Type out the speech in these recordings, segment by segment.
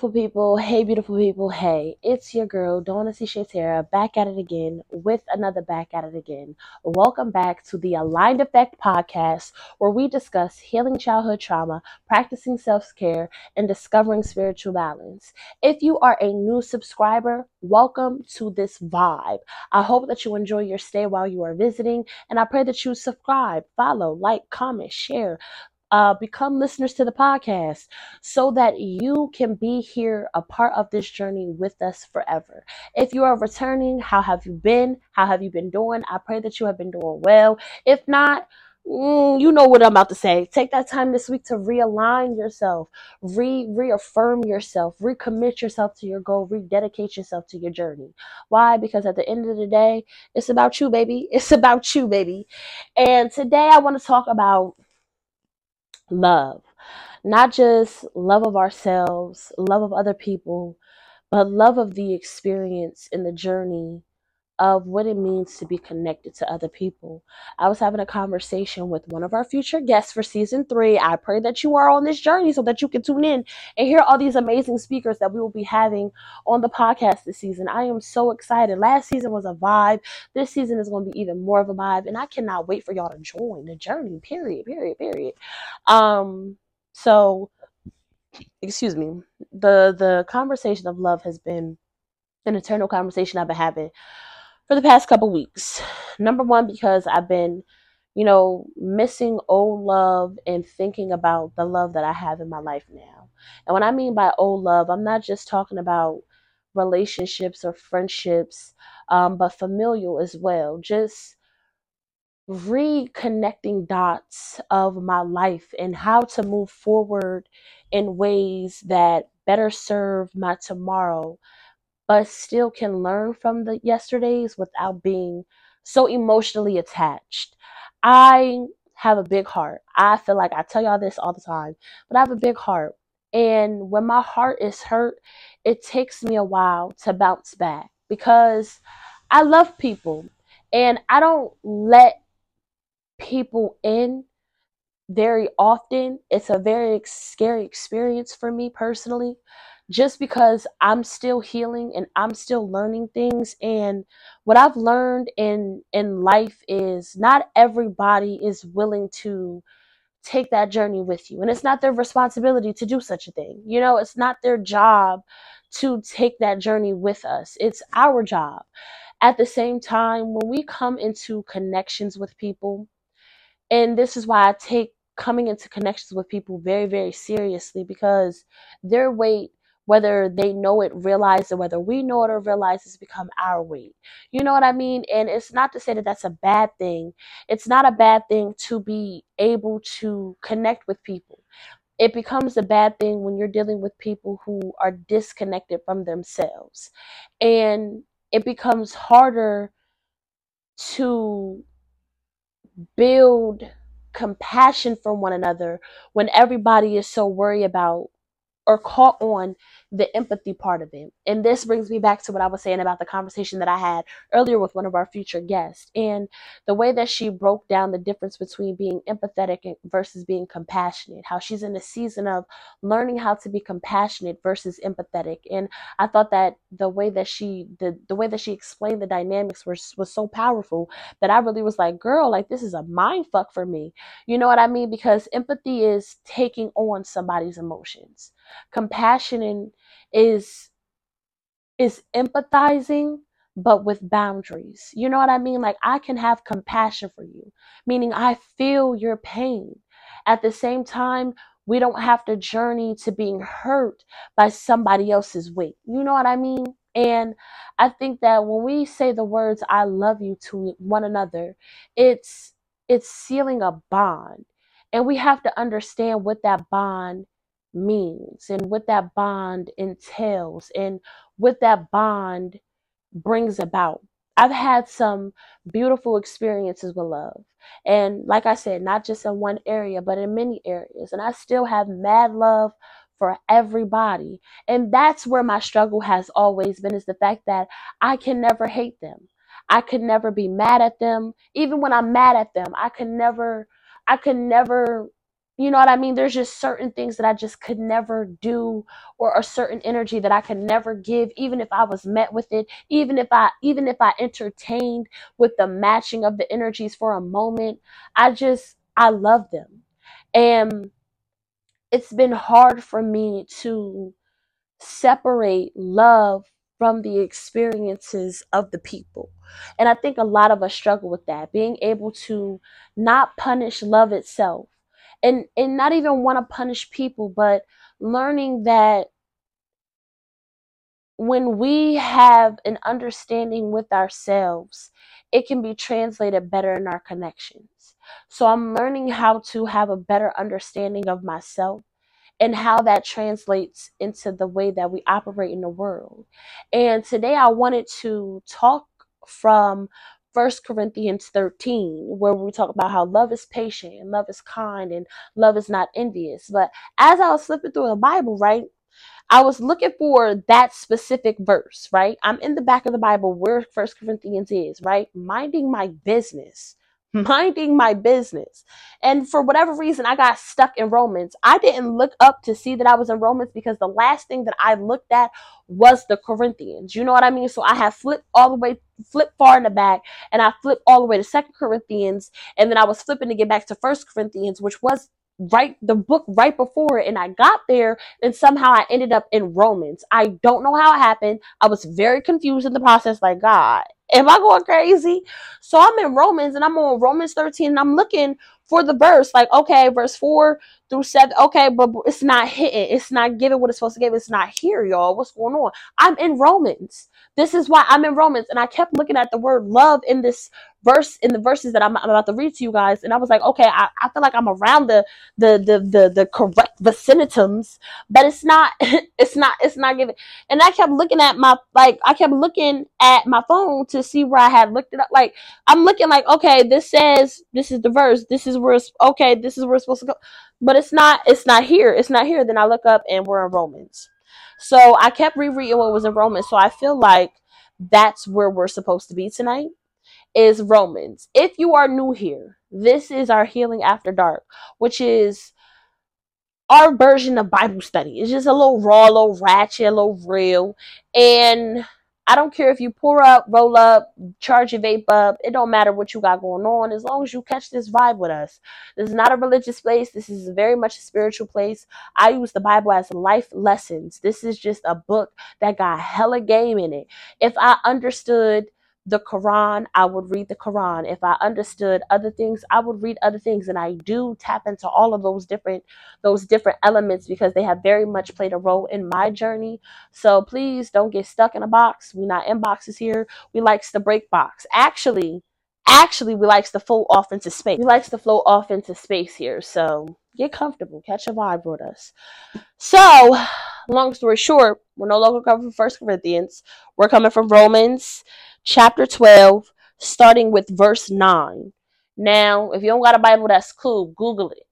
beautiful people. Hey, beautiful people. Hey, it's your girl, Donna C. Shatera, back at it again with another back at it again. Welcome back to the Aligned Effect podcast, where we discuss healing childhood trauma, practicing self care, and discovering spiritual balance. If you are a new subscriber, welcome to this vibe. I hope that you enjoy your stay while you are visiting, and I pray that you subscribe, follow, like, comment, share uh, become listeners to the podcast so that you can be here a part of this journey with us forever. If you are returning, how have you been? How have you been doing? I pray that you have been doing well. If not, mm, you know what I'm about to say. Take that time this week to realign yourself, re reaffirm yourself, recommit yourself to your goal, rededicate yourself to your journey. Why? Because at the end of the day, it's about you, baby. It's about you, baby. And today I want to talk about love. Not just love of ourselves, love of other people, but love of the experience and the journey of what it means to be connected to other people. I was having a conversation with one of our future guests for season three. I pray that you are on this journey so that you can tune in and hear all these amazing speakers that we will be having on the podcast this season. I am so excited. Last season was a vibe. This season is going to be even more of a vibe, and I cannot wait for y'all to join the journey. Period. Period. Period. Um. So, excuse me. The the conversation of love has been an eternal conversation I've been having for the past couple weeks. Number one, because I've been, you know, missing old love and thinking about the love that I have in my life now. And when I mean by old love, I'm not just talking about relationships or friendships, um, but familial as well. Just reconnecting dots of my life and how to move forward in ways that better serve my tomorrow but still can learn from the yesterdays without being so emotionally attached. I have a big heart. I feel like I tell y'all this all the time, but I have a big heart. And when my heart is hurt, it takes me a while to bounce back because I love people and I don't let people in very often. It's a very scary experience for me personally just because I'm still healing and I'm still learning things and what I've learned in in life is not everybody is willing to take that journey with you and it's not their responsibility to do such a thing. You know, it's not their job to take that journey with us. It's our job. At the same time, when we come into connections with people, and this is why I take coming into connections with people very very seriously because their weight whether they know it, realize it, whether we know it or realize it's become our weight. You know what I mean? And it's not to say that that's a bad thing. It's not a bad thing to be able to connect with people. It becomes a bad thing when you're dealing with people who are disconnected from themselves. And it becomes harder to build compassion for one another when everybody is so worried about or caught on the empathy part of it. And this brings me back to what I was saying about the conversation that I had earlier with one of our future guests and the way that she broke down the difference between being empathetic versus being compassionate, how she's in a season of learning how to be compassionate versus empathetic. And I thought that the way that she the, the way that she explained the dynamics was was so powerful that I really was like, girl, like this is a mind fuck for me. You know what I mean? Because empathy is taking on somebody's emotions. Compassion is is empathizing but with boundaries. You know what I mean? Like I can have compassion for you, meaning I feel your pain. At the same time, we don't have to journey to being hurt by somebody else's weight. You know what I mean? And I think that when we say the words I love you to one another, it's it's sealing a bond. And we have to understand what that bond means and what that bond entails and what that bond brings about. I've had some beautiful experiences with love. And like I said, not just in one area, but in many areas. And I still have mad love for everybody. And that's where my struggle has always been is the fact that I can never hate them. I could never be mad at them. Even when I'm mad at them, I could never I could never you know what I mean? There's just certain things that I just could never do or a certain energy that I could never give even if I was met with it, even if I even if I entertained with the matching of the energies for a moment. I just I love them. And it's been hard for me to separate love from the experiences of the people. And I think a lot of us struggle with that, being able to not punish love itself and and not even want to punish people, but learning that when we have an understanding with ourselves, it can be translated better in our connections. So I'm learning how to have a better understanding of myself and how that translates into the way that we operate in the world. And today I wanted to talk from First Corinthians 13, where we talk about how love is patient and love is kind and love is not envious. But as I was flipping through the Bible, right, I was looking for that specific verse, right? I'm in the back of the Bible where First Corinthians is, right? Minding my business minding my business. And for whatever reason, I got stuck in Romans. I didn't look up to see that I was in Romans because the last thing that I looked at was the Corinthians. You know what I mean? So I have flipped all the way, flipped far in the back, and I flipped all the way to Second Corinthians, and then I was flipping to get back to First Corinthians, which was right the book right before it and I got there and somehow I ended up in Romans. I don't know how it happened. I was very confused in the process like God, am I going crazy? So I'm in Romans and I'm on Romans 13 and I'm looking for the verse like okay, verse 4 through 7. Okay, but it's not hitting. It's not giving what it's supposed to give. It's not here, y'all. What's going on? I'm in Romans. This is why I'm in Romans and I kept looking at the word love in this verse in the verses that I'm, I'm, about to read to you guys and i was like okay I, I feel like i'm around the the the the, the correct vicinitums but it's not it's not it's not giving and i kept looking at my like i kept looking at my phone to see where i had looked it up like i'm looking like okay this says this is the verse this is where it's okay this is where it's supposed to go but it's not it's not here it's not here then i look up and we're in romans so i kept rereading what was in romans so i feel like that's where we're supposed to be tonight is Romans. If you are new here, this is our Healing After Dark, which is our version of Bible study. It's just a little raw, a little ratchet, a little real. And I don't care if you pour up, roll up, charge your vape up. It don't matter what you got going on as long as you catch this vibe with us. This is not a religious place. This is very much a spiritual place. I use the Bible as life lessons. This is just a book that got hella game in it. If I understood the Quran, I would read the Quran. If I understood other things, I would read other things. And I do tap into all of those different those different elements because they have very much played a role in my journey. So please don't get stuck in a box. We're not in boxes here. We likes to break box. Actually, actually we likes to flow off into space. We likes to flow off into space here. So get comfortable. Catch a vibe with us. So long story short, we're no longer coming from First Corinthians. We're coming from Romans chapter 12, starting with verse 9. Now, if you don't got a Bible, that's cool. Google it.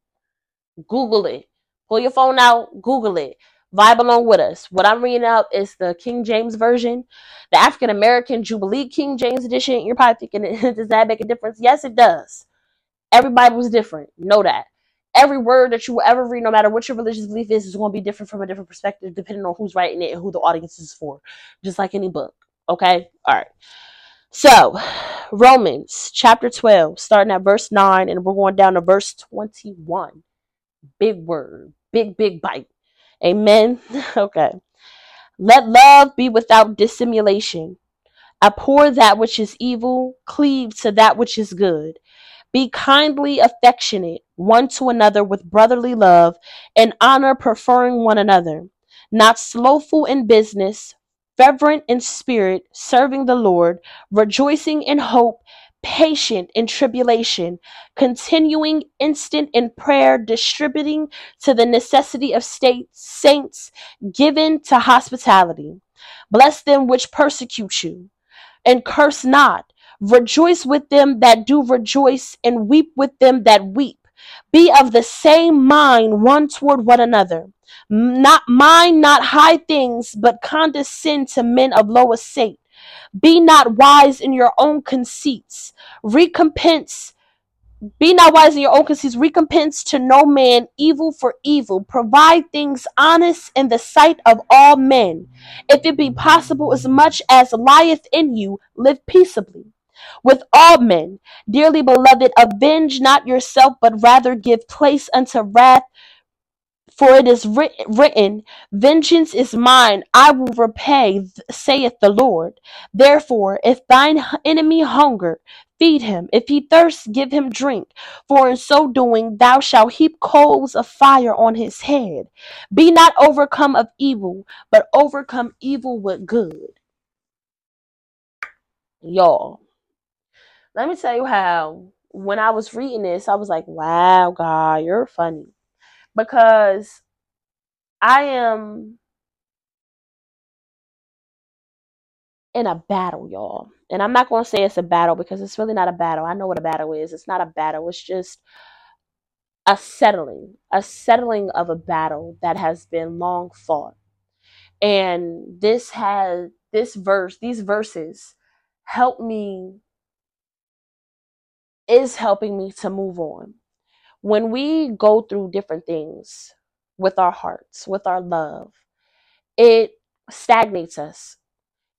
Google it. Pull your phone out, Google it. Vibe along with us. What I'm reading out is the King James Version, the African American Jubilee King James Edition. You're probably thinking, does that make a difference? Yes, it does. Every Bible is different. Know that. Every word that you will ever read, no matter what your religious belief is, is going to be different from a different perspective, depending on who's writing it and who the audience is for. Just like any book. Okay? All right. So, Romans chapter 12, starting at verse 9, and we're going down to verse 21. Big word, big, big bite. Amen. okay. Let love be without dissimulation. Abhor that which is evil, cleave to that which is good. Be kindly affectionate one to another with brotherly love, and honor preferring one another. Not slothful in business, fervent in spirit, serving the Lord, rejoicing in hope, patient in tribulation, continuing instant in prayer, distributing to the necessity of state saints, given to hospitality. Bless them which persecute you, and curse not. Rejoice with them that do rejoice, and weep with them that weep. Be of the same mind one toward one another. Not mind not high things, but condescend to men of low estate. Be not wise in your own conceits. Recompense Be not wise in your own conceits. Recompense to no man evil for evil. Provide things honest in the sight of all men. If it be possible, as much as lieth in you, live peaceably with all men. Dearly beloved, avenge not yourself, but rather give place unto wrath. For it is writ- written, Vengeance is mine, I will repay, saith the Lord. Therefore, if thine enemy hunger, feed him. If he thirst, give him drink. For in so doing, thou shalt heap coals of fire on his head. Be not overcome of evil, but overcome evil with good. Y'all, let me tell you how, when I was reading this, I was like, wow, God, you're funny. Because I am in a battle, y'all. And I'm not going to say it's a battle because it's really not a battle. I know what a battle is. It's not a battle. It's just a settling, a settling of a battle that has been long fought. And this has this verse, these verses help me is helping me to move on. When we go through different things with our hearts, with our love, it stagnates us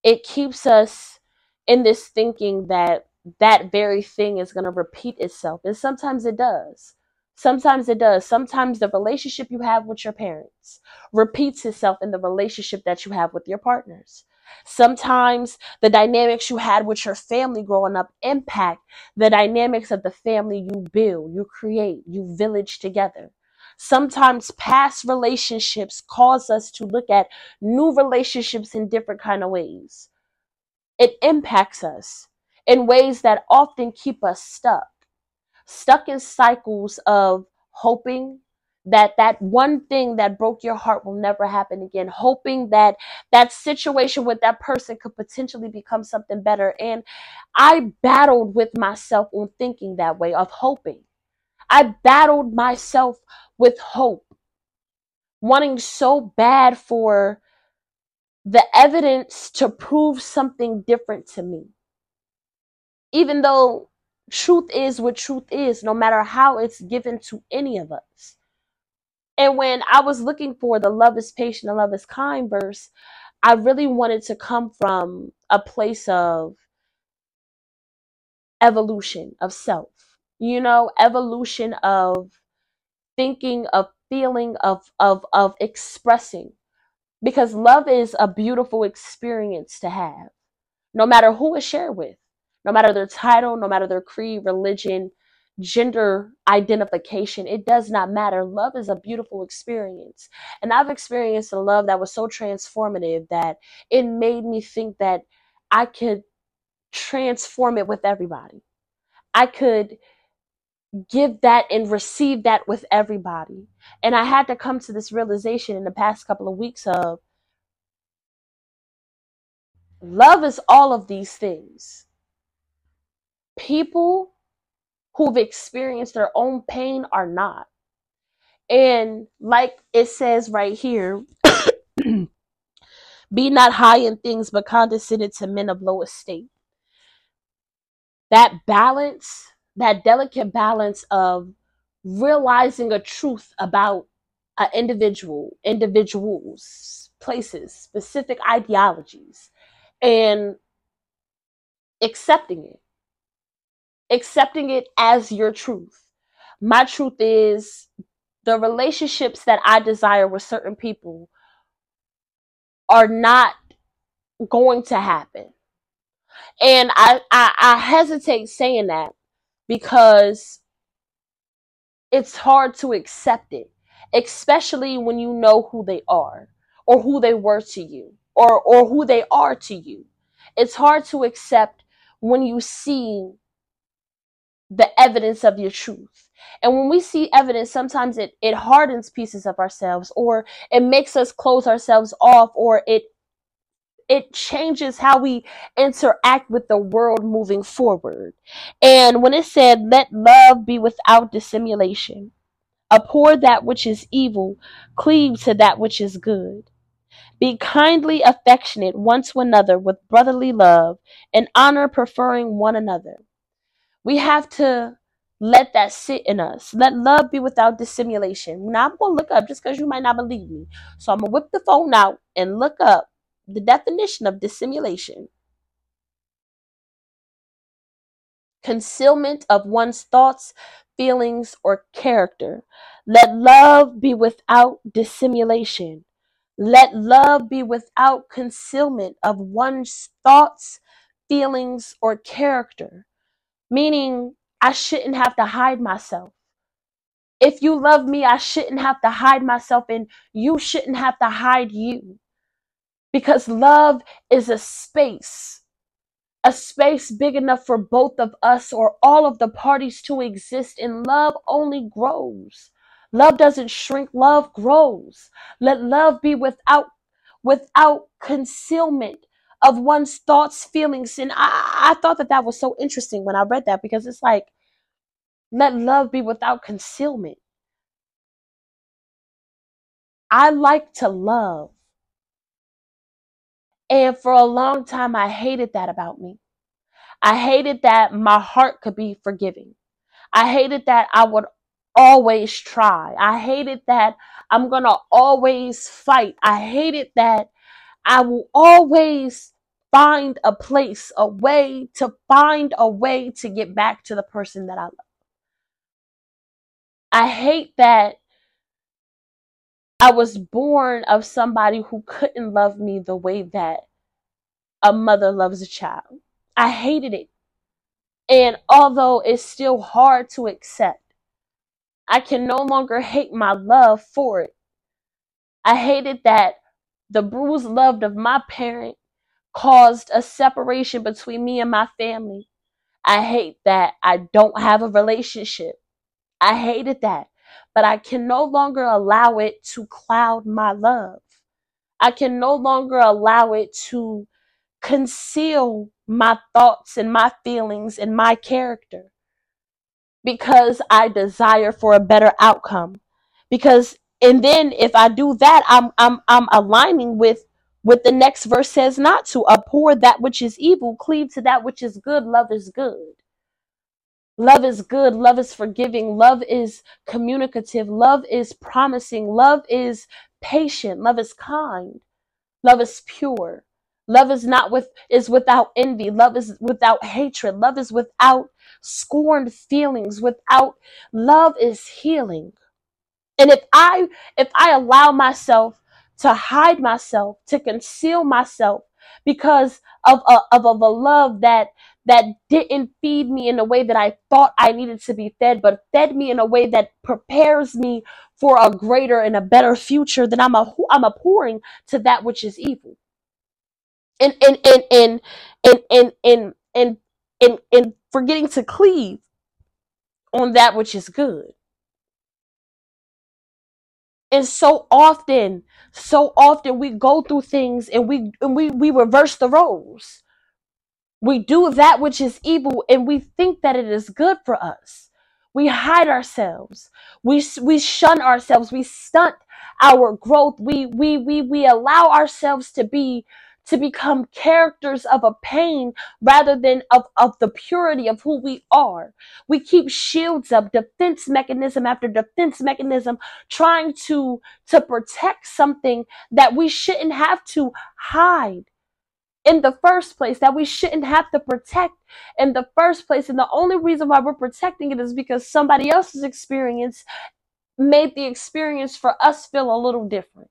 it keeps us in this thinking that that very thing is going to repeat itself. And sometimes it does. Sometimes it does. Sometimes the relationship you have with your parents repeats itself in the relationship that you have with your partners. Sometimes the dynamics you had with your family growing up impact the dynamics of the family you build, you create, you village together. Sometimes past relationships cause us to look at new relationships in different kind of ways. It impacts us in ways that often keep us stuck, stuck in cycles of hoping that that one thing that broke your heart will never happen again hoping that that situation with that person could potentially become something better and i battled with myself on thinking that way of hoping i battled myself with hope wanting so bad for the evidence to prove something different to me. Even though truth is what truth is, no matter how it's given to any of us. And when I was looking for the love is patient and love is kind verse, I really wanted to come from a place of evolution of self, you know, evolution of thinking, of feeling, of of of expressing. Because love is a beautiful experience to have no matter who it's shared with no matter their title no matter their creed religion gender identification it does not matter. Love is a beautiful experience. And i've experienced a love that was so transformative that it made me think that i could transform it with everybody. I could give that and receive that with everybody. And i had to come to this realization in the past couple of weeks of Love is all of these things. People who've experienced their own pain are not. And like it says right here, be not high in things, but condescended to men of low estate. That balance, that delicate balance of realizing a truth about an individual, individuals, places, specific ideologies, and accepting it accepting it as your truth. My truth is the relationships that I desire with certain people are not going to happen. And I, I, I hesitate saying that because it's hard to accept it, especially when you know who they are or who they were to you or, or who they are to you. It's hard to accept when you see the evidence of your truth. And when we see evidence, sometimes it, it hardens pieces of ourselves or it makes us close ourselves off or it it changes how we interact with the world moving forward. And when it said, let love be without dissimulation, abhor that which is evil, cleave to that which is good. Be kindly affectionate one to another with brotherly love and honor preferring one another. We have to Let that sit in us. Let love be without dissimulation. Now I'm gonna look up just because you might not believe me. So I'm gonna whip the phone out and look up the definition of dissimulation. Concealment of one's thoughts, feelings, or character. Let love be without dissimulation. Let love be without concealment of one's thoughts, feelings, or character. Meaning, I shouldn't have to hide myself. If you love me, I shouldn't have to hide myself, and you shouldn't have to hide you. Because love is a space, a space big enough for both of us or all of the parties to exist, and love only grows. Love doesn't shrink, love grows. Let love be without without concealment of one's thoughts, feelings. And I, I thought that that was so interesting when I read that because it's like, let love be without concealment. I like to love. And for a long time, I hated that about me. I hated that my heart could be forgiving. I hated that I would always try. I hated that I'm going to always fight. I hated that I will always find a place, a way to find a way to get back to the person that I love. I hate that I was born of somebody who couldn't love me the way that a mother loves a child. I hated it. And although it's still hard to accept, I can no longer hate my love for it. I hated that the bruised love of my parent caused a separation between me and my family. I hate that I don't have a relationship. I hated that. But I can no longer allow it to cloud my love. I can no longer allow it to conceal my thoughts and my feelings and my character because I desire for a better outcome. Because and then if I do that, I'm I'm I'm aligning with what the next verse says not to abhor that which is evil, cleave to that which is good, love is good. Love is good, love is forgiving, love is communicative, love is promising, love is patient, love is kind. Love is pure. Love is not with is without envy. Love is without hatred. Love is without scorned feelings. Without love is healing. And if I if I allow myself to hide myself, to conceal myself because of a, of, of a love that that didn't feed me in the way that I thought I needed to be fed, but fed me in a way that prepares me for a greater and a better future, then I'm a I'm abhorring to that which is evil. And and and and and and and and and, and forgetting to cleave on that which is good. And so often, so often we go through things and we and we we reverse the roles. We do that which is evil and we think that it is good for us. We hide ourselves. We we shun ourselves. We stunt our growth. We we we we allow ourselves to be to become characters of a pain rather than of, of the purity of who we are. We keep shields up, defense mechanism after defense mechanism, trying to to protect something that we shouldn't have to hide in the first place that we shouldn't have to protect in the first place. And the only reason why we're protecting it is because somebody else's experience made the experience for us feel a little different.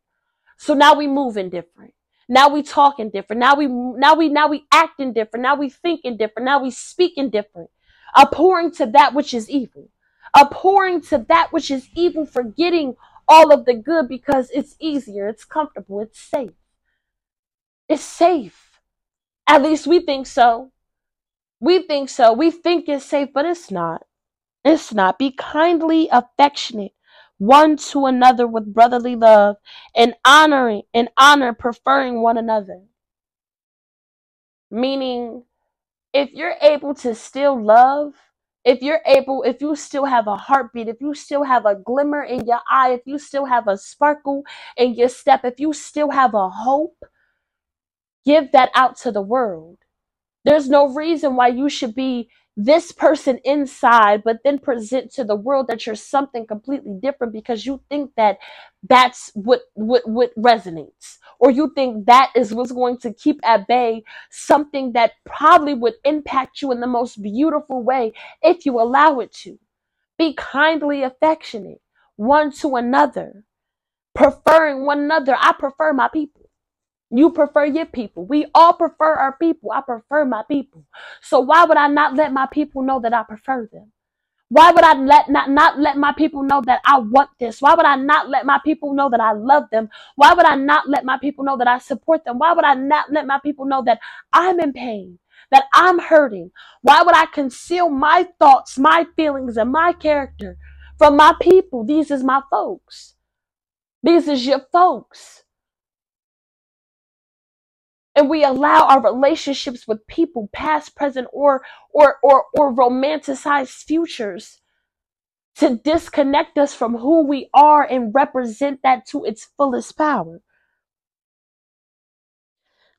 So now we move in different. Now we talking different. Now we now we now we acting different. Now we thinking different. Now we speaking different. Abhorring to that which is evil. Abhorring to that which is evil, forgetting all of the good because it's easier, it's comfortable, it's safe. It's safe. At least we think so. We think so. We think it's safe, but it's not. It's not. Be kindly affectionate one to another with brotherly love and honoring and honor preferring one another. Meaning if you're able to still love, if you're able, if you still have a heartbeat, if you still have a glimmer in your eye, if you still have a sparkle in your step, if you still have a hope, give that out to the world There's no reason why you should be this person inside, but then present to the world that you're something completely different because you think that that's what what what resonates, or you think that is what's going to keep at bay something that probably would impact you in the most beautiful way if you allow it to. Be kindly affectionate one to another, preferring one another. I prefer my people. You prefer your people. We all prefer our people. I prefer my people. So why would I not let my people know that I prefer them? Why would I let not, not let my people know that I want this? Why would I not let my people know that I love them? Why would I not let my people know that I support them? Why would I not let my people know that I'm in pain? That I'm hurting? Why would I conceal my thoughts, my feelings, and my character from my people? These is my folks. These is your folks. And we allow our relationships with people past present or or or or romanticized futures to disconnect us from who we are and represent that to its fullest power.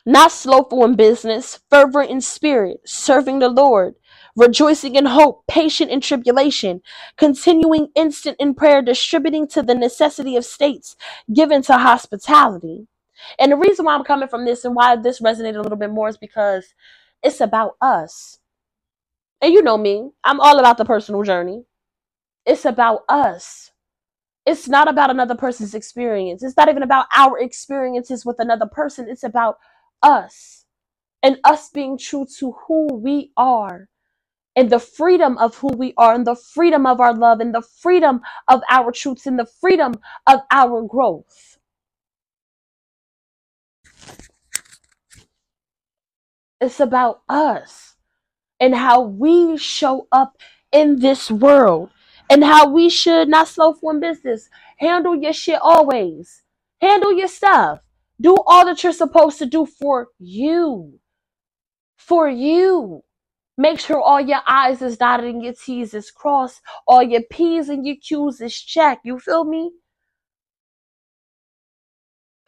Not slothful in business fervent in spirit serving the lord rejoicing in hope patient in tribulation continuing instant in prayer distributing to the necessity of states given to hospitality and the reason why i'm coming from this and why this resonated a little bit more is because it's about us And you know me, I'm all about the personal journey. It's about us. It's not about another person's experience. It's not even about our experiences with another person. It's about us and us being true to who we are and the freedom of who we are and the freedom of our love and the freedom of our truths and the freedom of our growth. It's about us. and how we show up in this world and how we should not slow for in business. Handle your shit always. Handle your stuff. Do all that you're supposed to do for you. For you. Make sure all your I's is dotted and your T's is crossed. All your P's and your Q's is checked. You feel me?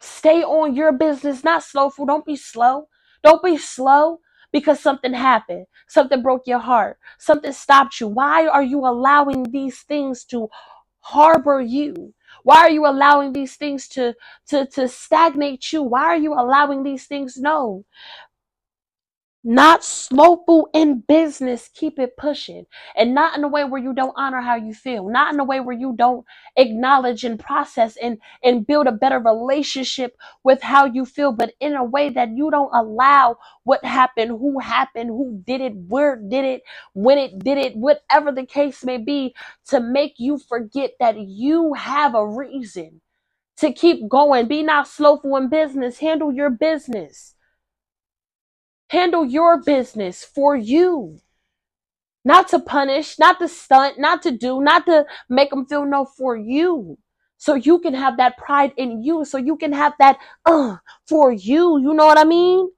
Stay on your business, not slow slowful. Don't be slow. Don't be slow because something happened. Something broke your heart. Something stopped you. Why are you allowing these things to harbor you? Why are you allowing these things to to to stagnate you? Why are you allowing these things? No not slowful in business keep it pushing. And not in a way where you don't honor how you feel. Not in a way where you don't acknowledge and process and and build a better relationship with how you feel but in a way that you don't allow what happened who happened who did it where did it when it did it whatever the case may be to make you forget that you have a reason to keep going. Be not slowful in business. Handle your business Handle your business for you. Not to punish, not to stunt, not to do, not to make them feel no for you. So you can have that pride in you. So you can have that uh for you. You know what I mean?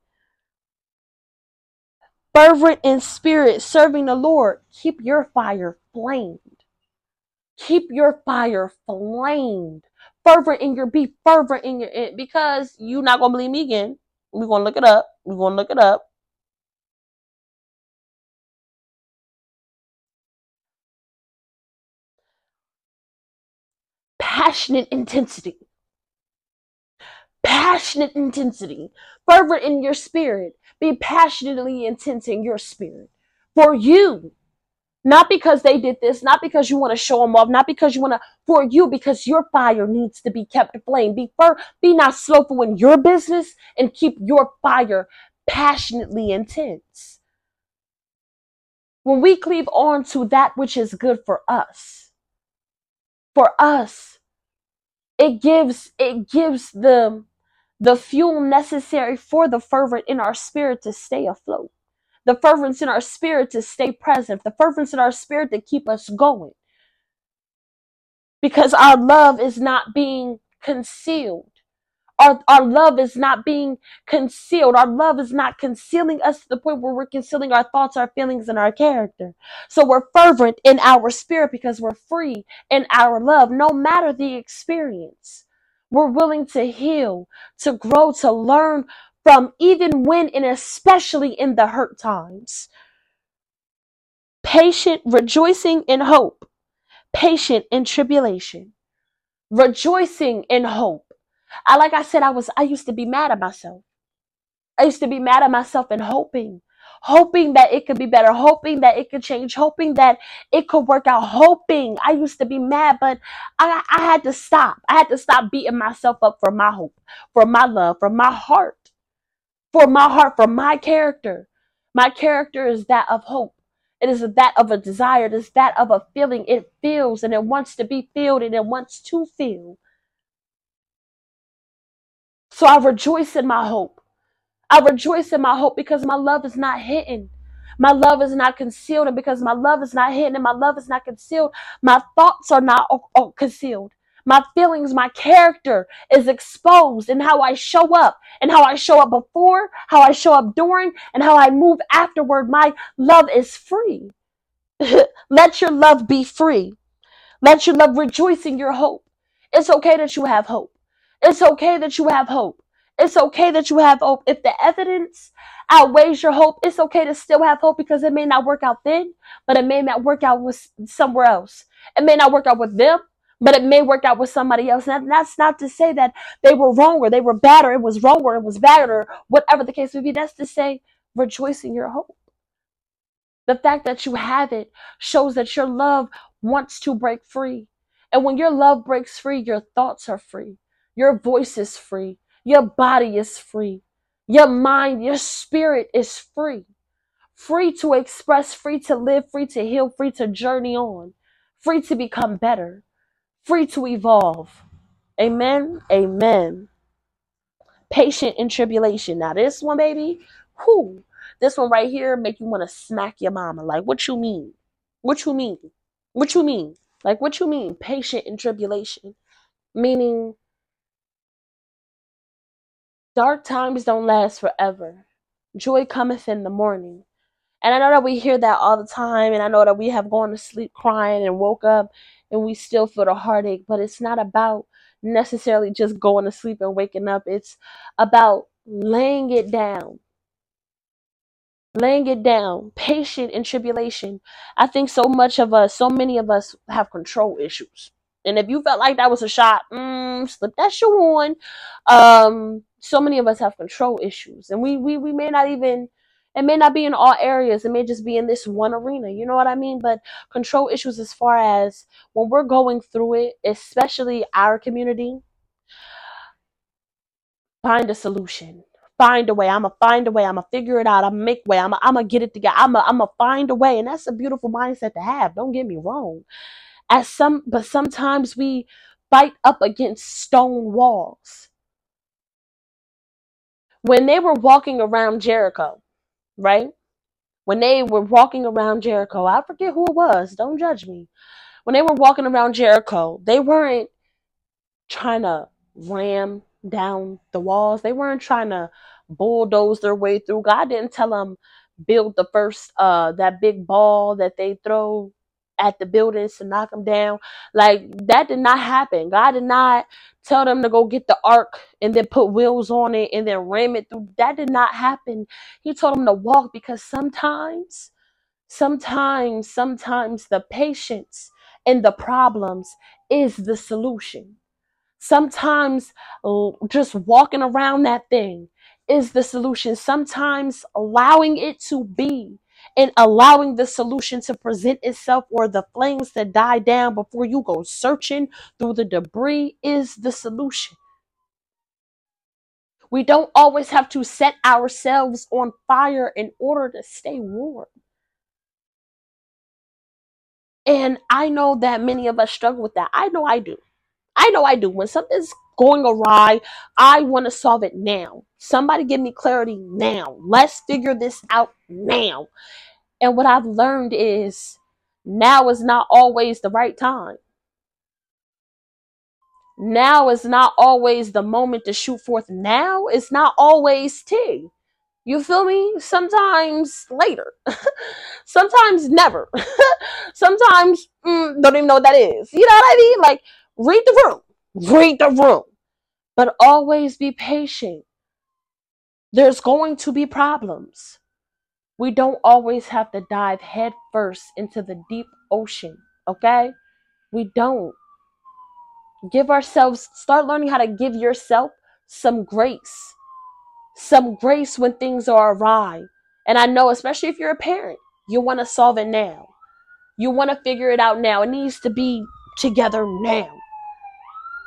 Fervent in spirit, serving the Lord. Keep your fire flamed. Keep your fire flamed. Fervent in your be fervent in your because you're not gonna believe me again. We're gonna look it up. We're gonna look it up passionate intensity. Passionate intensity. Fervent in your spirit. Be passionately intense in your spirit. For you. Not because they did this, not because you want to show them off, not because you want to, for you, because your fire needs to be kept aflame. Be fir- be not slowful in your business and keep your fire passionately intense. When we cleave on to that which is good for us, for us, it gives it gives the the fuel necessary for the fervent in our spirit to stay afloat the fervence in our spirit to stay present the fervence in our spirit to keep us going because our love is not being concealed our, our love is not being concealed. Our love is not concealing us to the point where we're concealing our thoughts, our feelings, and our character. So we're fervent in our spirit because we're free in our love, no matter the experience. We're willing to heal, to grow, to learn from even when and especially in the hurt times. Patient, rejoicing in hope, patient in tribulation, rejoicing in hope. I like I said, I was I used to be mad at myself. I used to be mad at myself and hoping, hoping that it could be better, hoping that it could change, hoping that it could work out, hoping. I used to be mad, but I, I had to stop. I had to stop beating myself up for my hope, for my love, for my heart, for my heart, for my character. My character is that of hope. It is that of a desire. It is that of a feeling. It feels and it wants to be filled and it wants to feel. So I rejoice in my hope. I rejoice in my hope because my love is not hidden. My love is not concealed. And because my love is not hidden and my love is not concealed, my thoughts are not concealed. My feelings, my character is exposed in how I show up and how I show up before, how I show up during, and how I move afterward. My love is free. Let your love be free. Let your love rejoice in your hope. It's okay that you have hope. It's okay that you have hope. It's okay that you have hope. If the evidence outweighs your hope, it's okay to still have hope because it may not work out then, but it may not work out with somewhere else. It may not work out with them, but it may work out with somebody else. And that's not to say that they were wrong or they were bad or it was wrong or it was bad or whatever the case may be. That's to say, rejoice in your hope. The fact that you have it shows that your love wants to break free. And when your love breaks free, your thoughts are free. Your voice is free. Your body is free. Your mind, your spirit is free. Free to express, free to live, free to heal, free to journey on, free to become better, free to evolve. Amen. Amen. Patient in tribulation. Now, this one, baby, whoo, this one right here make you want to smack your mama. Like, what you mean? What you mean? What you mean? Like, what you mean? Patient in tribulation. Meaning, dark times don't last forever. Joy cometh in the morning. And I know that we hear that all the time, and I know that we have gone to sleep crying and woke up and we still feel the heartache, but it's not about necessarily just going to sleep and waking up. It's about laying it down laying it down, patient in tribulation. I think so much of us, so many of us have control issues. And if you felt like that was a shot, mm, slip that shoe on. Um, so many of us have control issues, and we we we may not even. It may not be in all areas. It may just be in this one arena. You know what I mean? But control issues, as far as when we're going through it, especially our community, find a solution. Find a way. I'm gonna find a way. I'm gonna figure it out. I'm gonna make a way. I'm gonna, get it together. I'm I'm gonna find a way. And that's a beautiful mindset to have. Don't get me wrong. As some but sometimes we fight up against stone walls. When they were walking around jericho right when they were walking around jericho i forget who it was don't judge me when they were walking around jericho they weren't trying to ram down the walls. They weren't trying to bulldoze their way through. God didn't tell them build the first uh that big ball that they throw at the buildings to knock them down. Like that did not happen. God did not tell them to go get the ark and then put wheels on it and then ram it through. That did not happen. He told them to walk because sometimes, sometimes, sometimes the patience and the problems is the solution Sometimes just walking around that thing is the solution. Sometimes allowing it to be and allowing the solution to present itself or the flames to die down before you go searching through the debris is the solution. We don't always have to set ourselves on fire in order to stay warm. And I know that many of us struggle with that. I know I do. I know I do. When something's going awry, I want to solve it now. Somebody give me clarity now. Let's figure this out now. And what I've learned is now is not always the right time. Now is not always the moment to shoot forth. Now is not always T. You feel me? Sometimes later. Sometimes never. Sometimes mm, don't even know what that is. You know what I mean? Like read the room. Read the room. But always be patient There's going to be problems. We don't always have to dive head first into the deep ocean, okay? We don't. Give ourselves, start learning how to give yourself some grace, some grace when things are awry. And I know, especially if you're a parent, you want to solve it now. You want to figure it out now. It needs to be together now.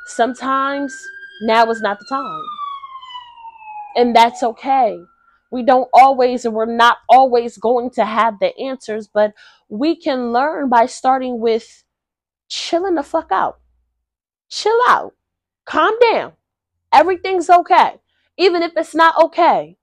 Sometimes now is not the time. And that's okay. We don't always, and we're not always going to have the answers, but we can learn by starting with chilling the fuck out. Chill out. Calm down. Everything's okay. Even if it's not okay,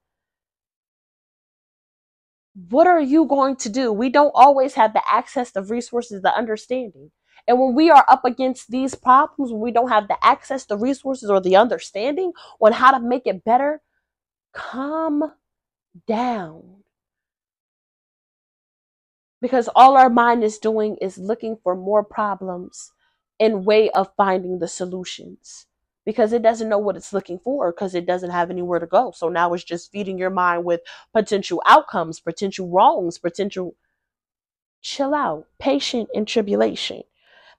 what are you going to do? We don't always have the access to resources, the understanding. And when we are up against these problems, when we don't have the access, the resources, or the understanding on how to make it better, calm down. Because all our mind is doing is looking for more problems in way of finding the solutions. Because it doesn't know what it's looking for because it doesn't have anywhere to go. So now it's just feeding your mind with potential outcomes, potential wrongs, potential chill out, patient in tribulation.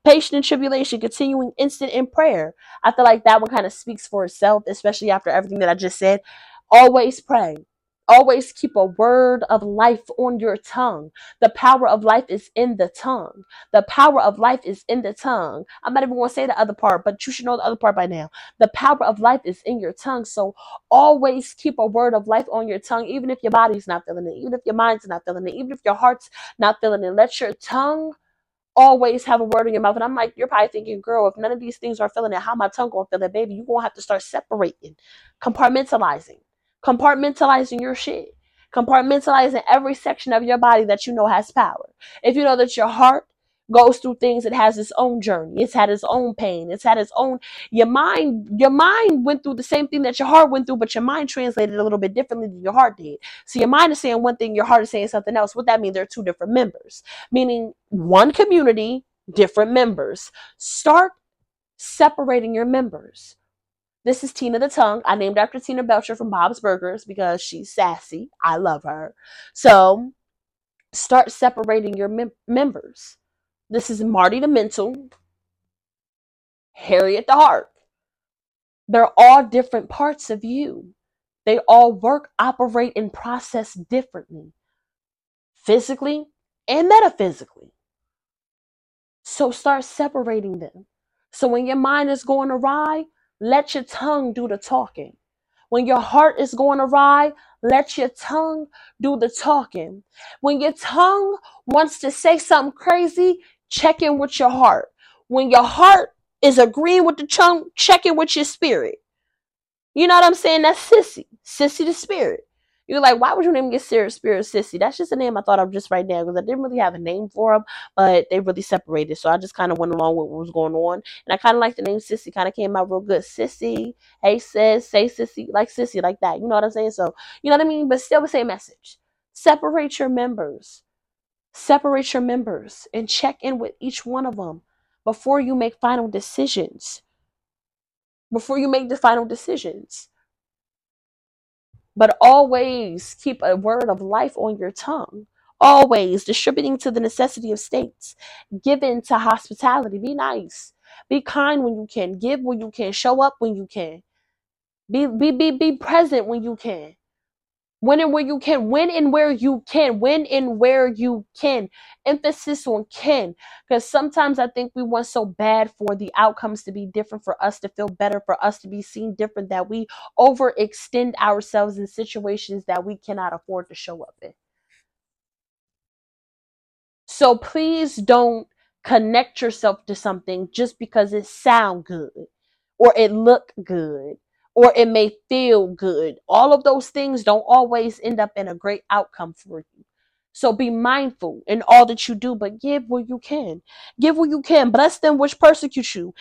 Patient in tribulation, continuing instant in prayer. I feel like that one kind of speaks for itself, especially after everything that I just said. Always pray. Always keep a word of life on your tongue. The power of life is in the tongue. The power of life is in the tongue. I'm not even going to say the other part, but you should know the other part by now. The power of life is in your tongue. So always keep a word of life on your tongue, even if your body's not feeling it, even if your mind's not feeling it, even if your heart's not feeling it. Let your tongue always have a word in your mouth. And I'm like, you're probably thinking, girl, if none of these things are feeling it, how my tongue gonna feel it, baby? You're gonna have to start separating, compartmentalizing compartmentalizing your shit, compartmentalizing every section of your body that you know has power. If you know that your heart goes through things, it has its own journey, it's had its own pain, it's had its own. Your mind, your mind went through the same thing that your heart went through, but your mind translated a little bit differently than your heart did. So your mind is saying one thing, your heart is saying something else. What that means? They're two different members, meaning one community, different members. Start separating your members this is Tina the Tongue. I named after Tina Belcher from Bob's Burgers because she's sassy. I love her. So start separating your mem- members. This is Marty the Mental, Harriet the Heart. They're all different parts of you. They all work, operate, and process differently, physically and metaphysically. So start separating them. So when your mind is going awry, let your tongue do the talking. When your heart is going awry, let your tongue do the talking. When your tongue wants to say something crazy, check in with your heart. When your heart is agreeing with the tongue, check in with your spirit. You know what I'm saying? That's sissy. Sissy the spirit. You're like, why would your name get Sarah Spirit Sissy? That's just a name I thought of just right now because I didn't really have a name for them, but they really separated. So I just kind of went along with what was going on. And I kind of like the name Sissy, kind of came out real good. Sissy, hey sis, say Sissy, like Sissy, like that. You know what I'm saying? So, you know what I mean? But still the same message. Separate your members. Separate your members and check in with each one of them before you make final decisions. Before you make the final decisions but always keep a word of life on your tongue. Always distributing to the necessity of states, given to hospitality. Be nice. Be kind when you can. Give when you can. Show up when you can. Be be be, be present when you can. When and where you can, when and where you can, when and where you can. Emphasis on can. Because sometimes I think we want so bad for the outcomes to be different, for us to feel better, for us to be seen different, that we overextend ourselves in situations that we cannot afford to show up in. So please don't connect yourself to something just because it sound good or it look good or it may feel good. All of those things don't always end up in a great outcome for you. So be mindful in all that you do, but give where you can. Give where you can. Bless them which persecute you.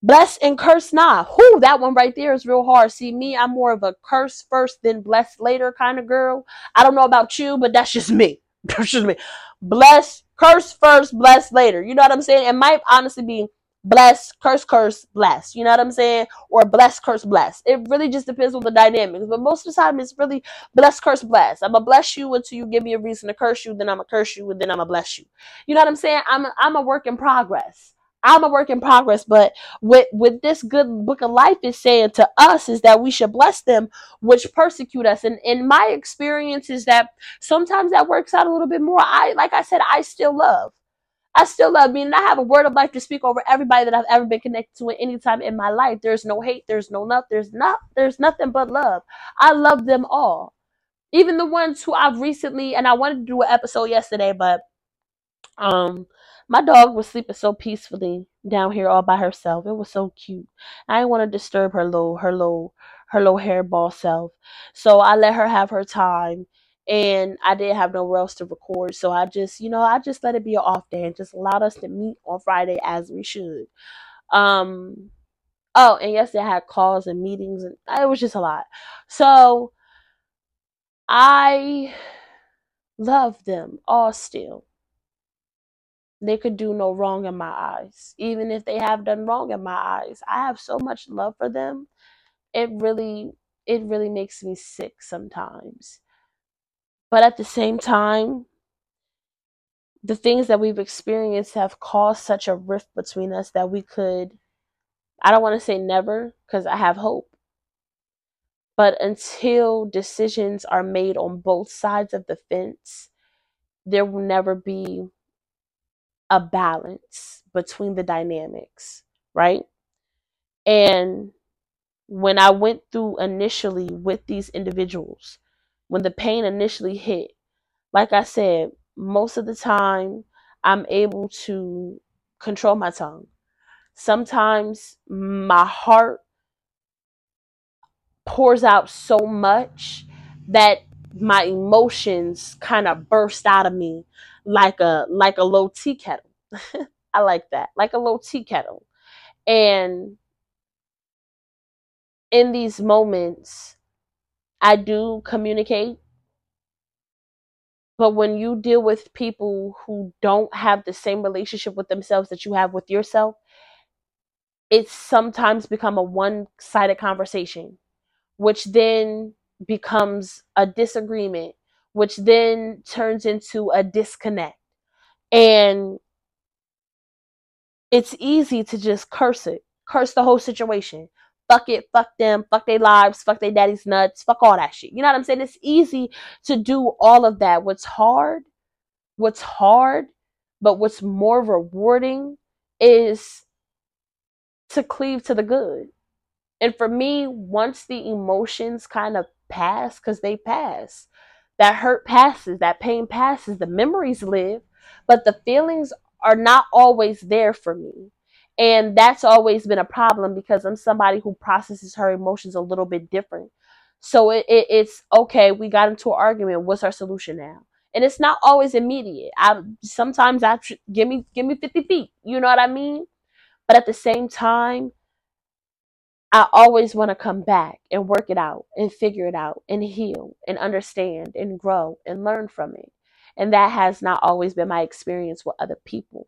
Bless and curse not. Who that one right there is real hard. See me, I'm more of a curse first, then bless later kind of girl. I don't know about you, but that's just me. That's just me. Bless, curse first, bless later. You know what I'm saying? It might honestly be bless, curse, curse, bless. You know what I'm saying? Or bless, curse, bless. It really just depends on the dynamics. But most of the time, it's really bless, curse, bless. I'm gonna bless you until you give me a reason to curse you. Then I'm gonna curse you, and then I'm gonna bless you. You know what I'm saying? I'm a, I'm a work in progress. I'm a work in progress, but with with this good book of life is saying to us is that we should bless them which persecute us. And in my experience is that sometimes that works out a little bit more. I like I said, I still love. I still love me, and I have a word of life to speak over everybody that I've ever been connected to at any time in my life. There's no hate, there's no love, there's not, there's nothing but love. I love them all, even the ones who I've recently. And I wanted to do an episode yesterday, but um, my dog was sleeping so peacefully down here all by herself. It was so cute. I didn't want to disturb her little, her little, her little hairball self, so I let her have her time and I didn't have nowhere else to record. So I just, you know, I just let it be an off day and just allowed us to meet on Friday as we should. Um oh, and yesterday I had calls and meetings and it was just a lot. So I love them all still. They could do no wrong in my eyes. Even if they have done wrong in my eyes. I have so much love for them. It really it really makes me sick sometimes. But at the same time, the things that we've experienced have caused such a rift between us that we could I don't want to say never because I have hope. But until decisions are made on both sides of the fence, there will never be a balance between the dynamics, right? And when I went through initially with these individuals, when the pain initially hit, like I said, most of the time I'm able to control my tongue. Sometimes my heart pours out so much that my emotions kind of burst out of me like a like a low tea kettle. I like that. Like a low tea kettle. And in these moments I do communicate but when you deal with people who don't have the same relationship with themselves that you have with yourself, it's sometimes become a one-sided conversation, which then becomes a disagreement, which then turns into a disconnect. And it's easy to just curse it, curse the whole situation. Fuck it, fuck them, fuck their lives, fuck their daddy's nuts, fuck all that shit. You know what I'm saying? It's easy to do all of that. What's hard, what's hard, but what's more rewarding is to cleave to the good. And for me, once the emotions kind of pass, because they pass, that hurt passes, that pain passes, the memories live, but the feelings are not always there for me. And that's always been a problem because I'm somebody who processes her emotions a little bit different. So it, it, it's okay, we got into an argument. What's our solution now? And it's not always immediate. I sometimes I give me give me 50 feet. You know what I mean? But at the same time, I always want to come back and work it out and figure it out and heal and understand and grow and learn from it. And that has not always been my experience with other people.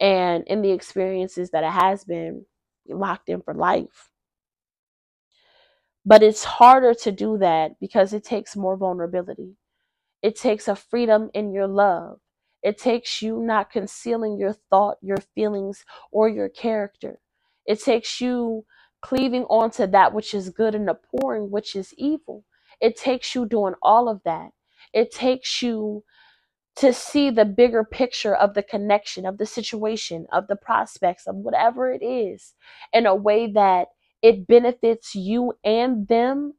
And in the experiences that it has been locked in for life. But it's harder to do that because it takes more vulnerability. It takes a freedom in your love. It takes you not concealing your thought, your feelings, or your character. It takes you cleaving onto that which is good and abhorring which is evil. It takes you doing all of that. It takes you to see the bigger picture of the connection, of the situation, of the prospects, of whatever it is, in a way that it benefits you and them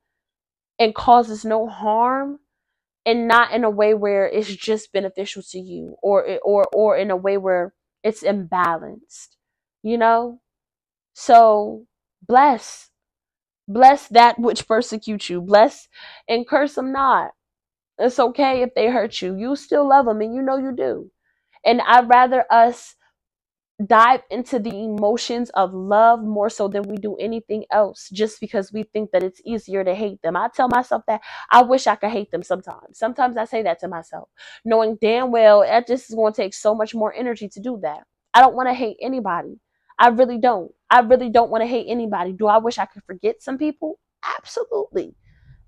and causes no harm and not in a way where it's just beneficial to you or or or in a way where it's imbalanced you know? So bless bless that which persecutes you. Bless and curse them not it's okay if they hurt you you still love them and you know you do and i'd rather us dive into the emotions of love more so than we do anything else just because we think that it's easier to hate them. I tell myself that I wish I could hate them sometimes. Sometimes I say that to myself, knowing damn well that just is going to take so much more energy to do that. I don't want to hate anybody. I really don't. I really don't want to hate anybody. Do I wish I could forget some people? Absolutely.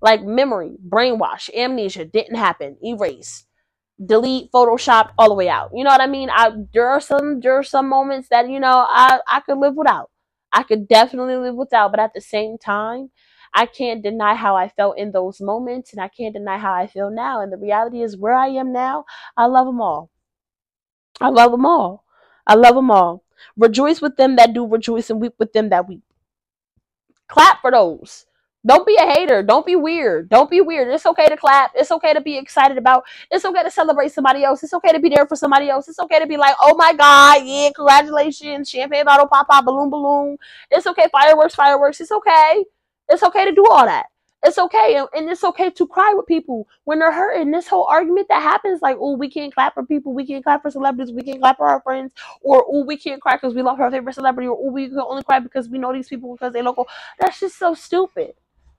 Like memory, brainwash, amnesia didn't happen, erase, delete, Photoshop all the way out. You know what I mean? I there are some there are some moments that you know I I could live without. I could definitely live without, but at the same time, I can't deny how I felt in those moments, and I can't deny how I feel now. And the reality is, where I am now, I love them all. I love them all. I love them all. Rejoice with them that do rejoice, and weep with them that weep. Clap for those. Don't be a hater. Don't be weird. Don't be weird. It's okay to clap. It's okay to be excited about. It's okay to celebrate somebody else. It's okay to be there for somebody else. It's okay to be like, oh my God, yeah, congratulations. Champagne bottle, pop pop, balloon, balloon. It's okay. Fireworks, fireworks. It's okay. It's okay to do all that. It's okay. And, it's okay to cry with people when they're hurting. This whole argument that happens, like, oh, we can't clap for people. We can't clap for celebrities. We can't clap for our friends. Or, oh, we can't cry because we love our favorite celebrity. Or, oh, we can only cry because we know these people because they local. That's just so stupid.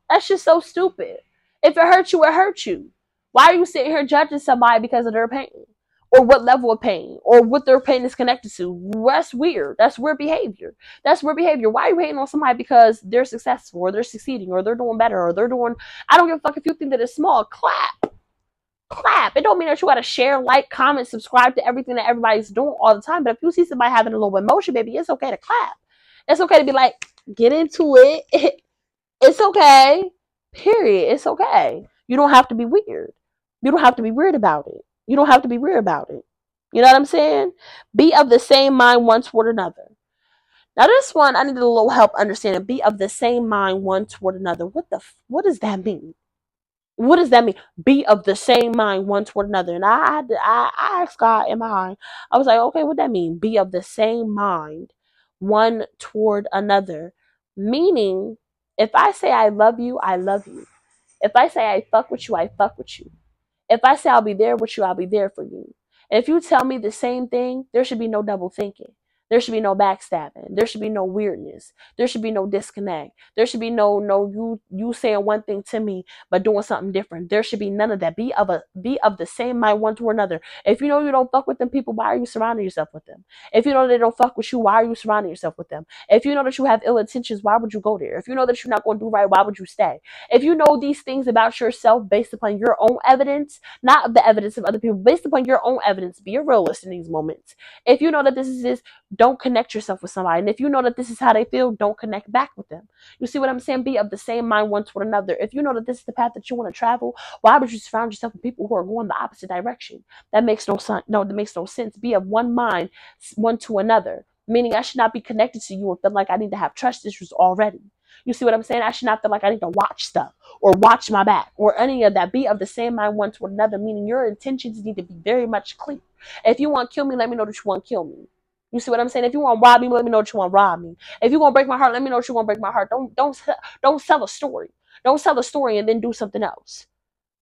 That's just so stupid. If it hurts you, it hurts you. Why are you sitting here judging somebody because of their pain? Or what level of pain? Or what their pain is connected to? That's weird. That's weird behavior. That's weird behavior. Why are you hating on somebody because they're successful or they're succeeding or they're doing better or they're doing I don't give a fuck if you think that it's small. Clap. Clap. It don't mean that you gotta share, like, comment, subscribe to everything that everybody's doing all the time. But if you see somebody having a little emotion, baby, it's okay to clap. It's okay to be like, get into it. It's okay. Period. It's okay. You don't have to be weird. You don't have to be weird about it. You don't have to be weird about it. You know what I'm saying? Be of the same mind one toward another. Now this one I need a little help understanding. Be of the same mind one toward another. What the what does that mean? What does that mean? Be of the same mind one toward another. And I I, I asked God in my. I was like, okay, what that mean? Be of the same mind one toward another. Meaning if I say I love you, I love you. If I say I fuck with you, I fuck with you. If I say I'll be there with you, I'll be there for you. And if you tell me the same thing, there should be no double thinking. There should be no backstabbing. There should be no weirdness. There should be no disconnect. There should be no no you you saying one thing to me but doing something different. There should be none of that. Be of a be of the same mind one to another. If you know you don't fuck with them people, why are you surrounding yourself with them? If you know they don't fuck with you, why are you surrounding yourself with them? If you know that you have ill intentions, why would you go there? If you know that you're not going to do right, why would you stay? If you know these things about yourself based upon your own evidence, not the evidence of other people, based upon your own evidence, be a realist in these moments. If you know that this is this don't connect yourself with somebody. And if you know that this is how they feel, don't connect back with them. You see what I'm saying? Be of the same mind one toward another. If you know that this is the path that you want to travel, why would you surround yourself with people who are going the opposite direction? That makes no sense. No, that makes no sense. Be of one mind, one to another. Meaning I should not be connected to you and feel like I need to have trust issues already. You see what I'm saying? I should not feel like I need to watch stuff or watch my back or any of that. Be of the same mind one toward another, meaning your intentions need to be very much clear. If you want to kill me, let me know that you want to kill me. You see what I'm saying? If you want to rob me, let me know that you want to rob me. If you want to break my heart, let me know that you want to break my heart. Don't don't don't sell a story. Don't sell a story and then do something else.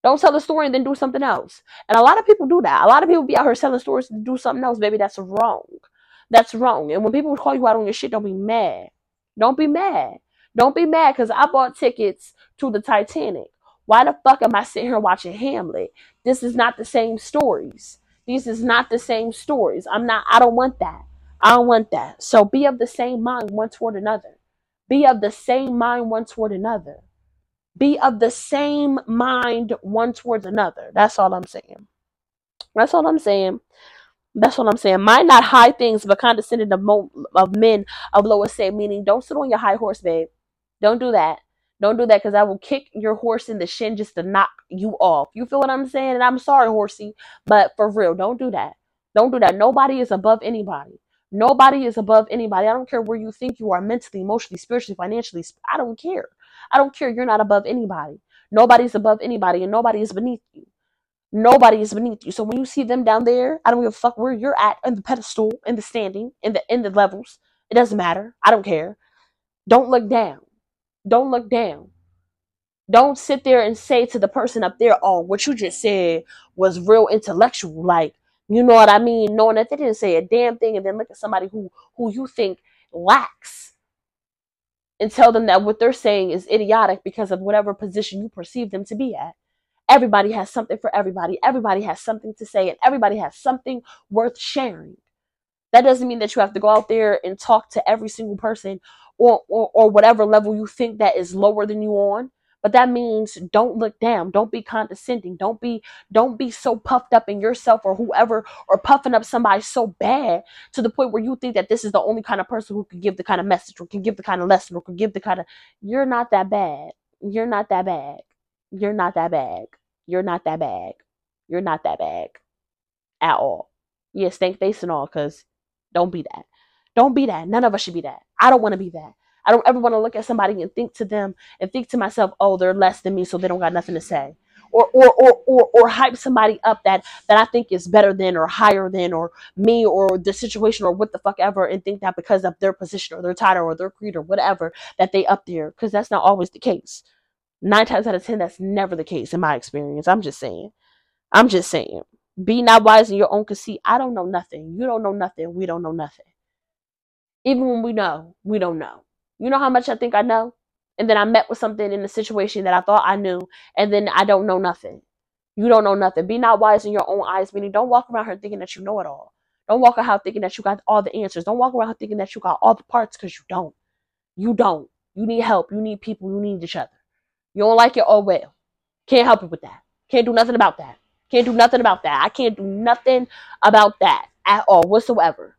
Don't tell a story and then do something else. And a lot of people do that. A lot of people be out here selling stories to do something else. Baby, that's wrong. That's wrong. And when people call you out on your shit, don't be mad. Don't be mad. Don't be mad because I bought tickets to the Titanic. Why the fuck am I sitting here watching Hamlet? This is not the same stories. These is not the same stories. I'm not, I don't want that. I don't want that. So be of the same mind one toward another. Be of the same mind one toward another. Be of the same mind one towards another. That's all I'm saying. That's all I'm saying. That's what I'm saying. Mind not high things, but condescending of, mo- of men of lower estate. Meaning, don't sit on your high horse, babe. Don't do that. Don't do that because I will kick your horse in the shin just to knock you off. You feel what I'm saying? And I'm sorry, horsey, but for real, don't do that. Don't do that. Nobody is above anybody. Nobody is above anybody. I don't care where you think you are mentally, emotionally, spiritually, financially. I don't care. I don't care. You're not above anybody. Nobody's above anybody, and nobody is beneath you. Nobody is beneath you. So when you see them down there, I don't give a fuck where you're at in the pedestal, in the standing, in the in the levels. It doesn't matter. I don't care. Don't look down. Don't look down. Don't sit there and say to the person up there, "Oh, what you just said was real intellectual." Like, you know what I mean? Knowing that they didn't say a damn thing, and then look at somebody who who you think lacks and tell them that what they're saying is idiotic because of whatever position you perceive them to be at. Everybody has something for everybody. Everybody has something to say, and everybody has something worth sharing. That doesn't mean that you have to go out there and talk to every single person or, or, or whatever level you think that is lower than you on. But that means don't look down. Don't be condescending. Don't be don't be so puffed up in yourself or whoever or puffing up somebody so bad to the point where you think that this is the only kind of person who can give the kind of message or can give the kind of lesson or can give the kind of you're not that bad. You're not that bad. You're not that bad. You're not that bad. You're not that bad at all. Yeah, stank face and all, because don't be that. Don't be that. None of us should be that. I don't want to be that. I don't ever want to look at somebody and think to them and think to myself, oh, they're less than me, so they don't got nothing to say. Or, or, or, or, or hype somebody up that that I think is better than or higher than or me or the situation or what the fuck ever and think that because of their position or their title or their creed or whatever that they up there because that's not always the case. Nine times out of ten, that's never the case in my experience. I'm just saying. I'm just saying. Be not wise in your own conceit. I don't know nothing. You don't know nothing. We don't know nothing. Even when we know, we don't know. You know how much I think I know? And then I met with something in a situation that I thought I knew, and then I don't know nothing. You don't know nothing. Be not wise in your own eyes, meaning don't walk around here thinking that you know it all. Don't walk around thinking that you got all the answers. Don't walk around thinking that you got all the parts because you don't. You don't. You need help. You need people. You need each other. You don't like it? Oh well. Can't help you with that. Can't do nothing about that. Can't do nothing about that. I can't do nothing about that at all whatsoever.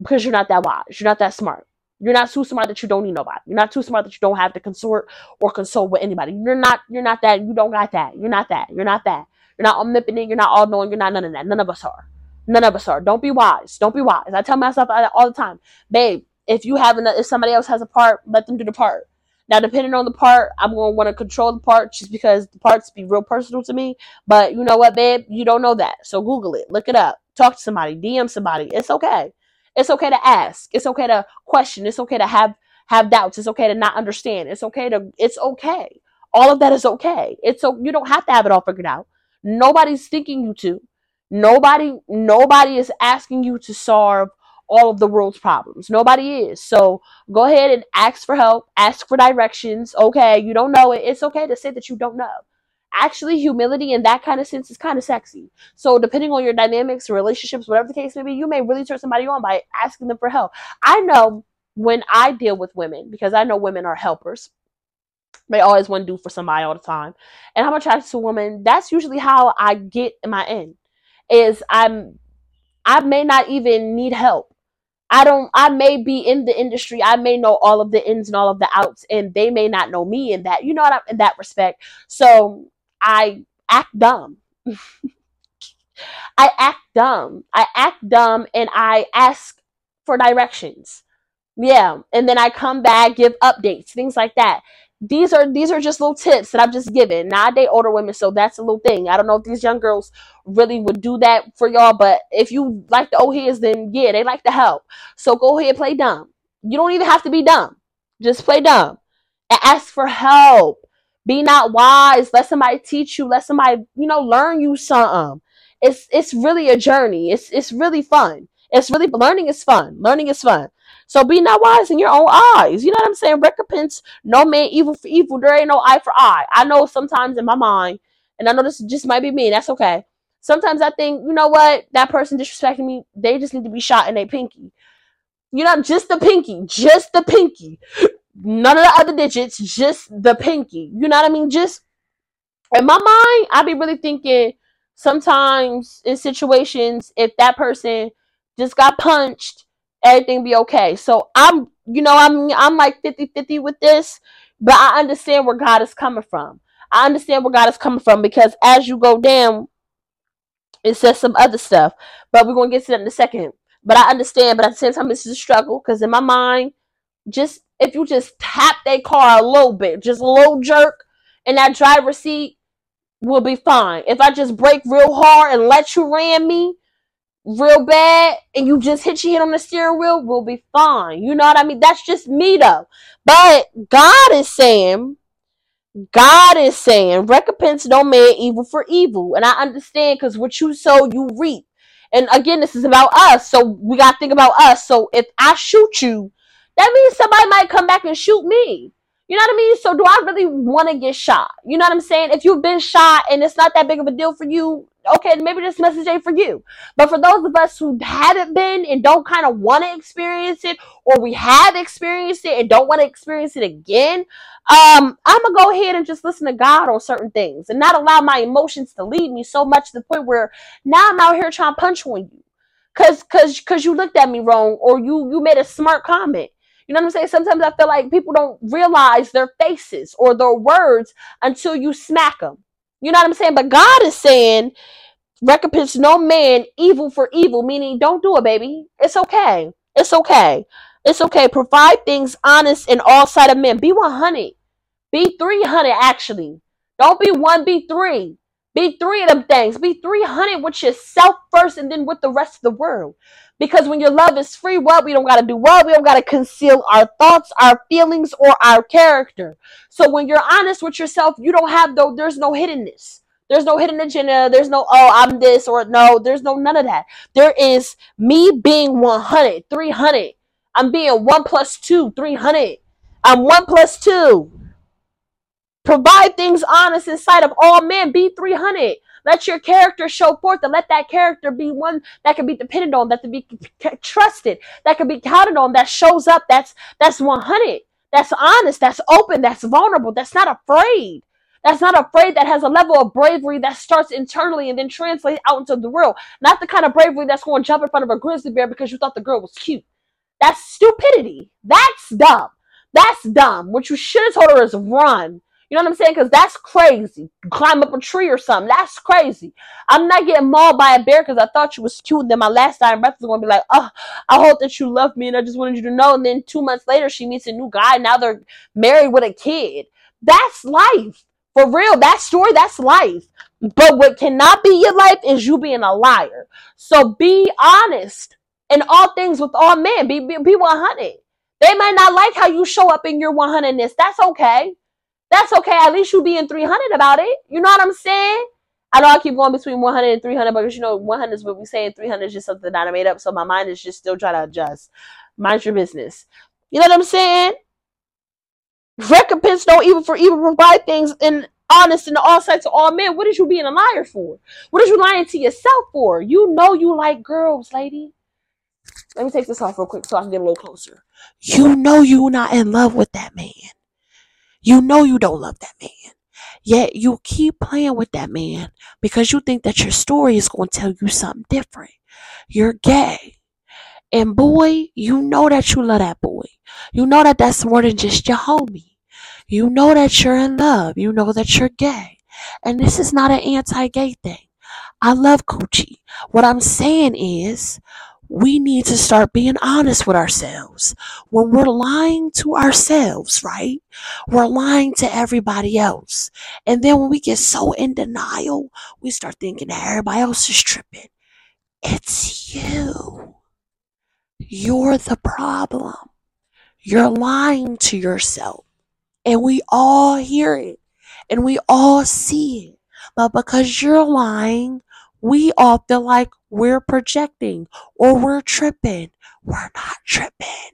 Because you're not that wise. You're not that smart. You're not too smart that you don't need nobody. You're not too smart that you don't have to consort or consult with anybody. You're not you're not that. You don't got that. You're not that. You're not that. You're not omnipotent. You're not all knowing. You're not none of that. None of us are. None of us are. Don't be wise. Don't be wise. I tell myself all the time, babe. If you have a, if somebody else has a part, let them do the part. Now, depending on the part, I'm gonna want to control the part just because the parts be real personal to me. But you know what, babe? You don't know that, so Google it, look it up, talk to somebody, DM somebody. It's okay. It's okay to ask. It's okay to question. It's okay to have have doubts. It's okay to not understand. It's okay to. It's okay. All of that is okay. It's so you don't have to have it all figured out. Nobody's thinking you to. Nobody. Nobody is asking you to solve all of the world's problems. Nobody is. So go ahead and ask for help, ask for directions. Okay, you don't know it. It's okay to say that you don't know. Actually, humility in that kind of sense is kind of sexy. So, depending on your dynamics, relationships, whatever the case may be, you may really turn somebody on by asking them for help. I know when I deal with women, because I know women are helpers, they always want to do for somebody all the time. And I'm attracted to women. That's usually how I get my end. Is I'm I may not even need help. I don't I may be in the industry. I may know all of the ins and all of the outs and they may not know me in that. You know what I'm in that respect. So I act dumb. I act dumb. I act dumb and I ask for directions. Yeah, and then I come back, give updates, things like that these are these are just little tips that I'm just giving. Now I date older women, so that's a little thing. I don't know if these young girls really would do that for y'all, but if you like the old heads, then yeah, they like to help. So go ahead, play dumb. You don't even have to be dumb. Just play dumb and ask for help. Be not wise. Let somebody teach you. Let somebody, you know, learn you something. It's it's really a journey. It's it's really fun. It's really learning is fun. Learning is fun. So be not wise in your own eyes. You know what I'm saying? Recompense no man evil for evil. There ain't no eye for eye. I know sometimes in my mind, and I know this just might be me, And that's okay. Sometimes I think, you know what, that person disrespecting me, they just need to be shot in a pinky. You know, just the pinky, just the pinky. None of the other digits, just the pinky. You know what I mean? Just in my mind, I be really thinking sometimes in situations, if that person just got punched everything be okay. So I'm, you know, I'm I'm like 50-50 with this, but I understand where God is coming from. I understand where God is coming from because as you go down, it says some other stuff. But we're gonna get to that in a second. But I understand, but at the same time, this is a struggle because in my mind, just if you just tap that car a little bit, just a little jerk in that driver's seat, will be fine. If I just brake real hard and let you ram me, real bad and you just hit your head on the steering wheel, we'll be fine. You know what I mean? That's just me though. But God is saying, God is saying, recompense no man evil for evil. And I understand because what you sow, you reap. And again, this is about us. So we got to think about us. So if I shoot you, that means somebody might come back and shoot me. You know what I mean? So do I really want to get shot? You know what I'm saying? If you've been shot and it's not that big of a deal for you, okay, maybe this message ain't for you. But for those of us who haven't been and don't kind of want to experience it, or we have experienced it and don't want to experience it again, um, I'm gonna go ahead and just listen to God on certain things and not allow my emotions to lead me so much to the point where now I'm out here trying to punch on you. Cause cause cause you looked at me wrong or you you made a smart comment. You know what I'm saying? Sometimes I feel like people don't realize their faces or their words until you smack them. You know what I'm saying? But God is saying, recompense no man evil for evil, meaning don't do it, baby. It's okay. It's okay. It's okay. Provide things honest in all sight of men. Be 100. Be 300, actually. Don't be one, be three. Be three of them things. Be 300 with yourself first and then with the rest of the world. Because when your love is free, what? We don't got to do what? We don't got to conceal our thoughts, our feelings, or our character. So when you're honest with yourself, you don't have though, there's no hiddenness. There's no hidden agenda. There's no, oh, I'm this or no. There's no none of that. There is me being 100, 300. I'm being one plus two, 300. I'm one plus two. Provide things honest in sight of all men. Be 300. Let your character show forth and let that character be one that can be depended on, that can be trusted, that can be counted on, that shows up, that's that's 100. That's honest, that's open, that's vulnerable, that's not afraid. That's not afraid, that has a level of bravery that starts internally and then translates out into the world. Not the kind of bravery that's going to jump in front of a grizzly bear because you thought the girl was cute. That's stupidity. That's dumb. That's dumb. What you should have told her is run. You know what I'm saying? Because that's crazy. Climb up a tree or something. That's crazy. I'm not getting mauled by a bear because I thought you was cute. Then my last dying breath is going to be like, oh, I hope that you love me and I just wanted you to know. And then two months later, she meets a new guy. Now they're married with a kid. That's life. For real. That story, that's life. But what cannot be your life is you being a liar. So be honest in all things with all men. Be, be, be 100. They might not like how you show up in your 100ness. That's okay. That's okay. At least you being 300 about it. You know what I'm saying? I know I keep going between 100 and 300 because you know 100 is what we say and 300 is just something that I made up. So my mind is just still trying to adjust. Mind your business. You know what I'm saying? Recompense no evil for evil. Provide things in honest in all sides of all men. What is you being a liar for? What is you lying to yourself for? You know you like girls, lady. Let me take this off real quick so I can get a little closer. You know you're not in love with that man. You know you don't love that man. Yet you keep playing with that man because you think that your story is going to tell you something different. You're gay. And boy, you know that you love that boy. You know that that's more than just your homie. You know that you're in love. You know that you're gay. And this is not an anti gay thing. I love coochie. What I'm saying is, we need to start being honest with ourselves. When we're lying to ourselves, right? We're lying to everybody else. And then when we get so in denial, we start thinking that everybody else is tripping. It's you. You're the problem. You're lying to yourself. And we all hear it and we all see it. But because you're lying, we all feel like we're projecting or we're tripping. We're not tripping.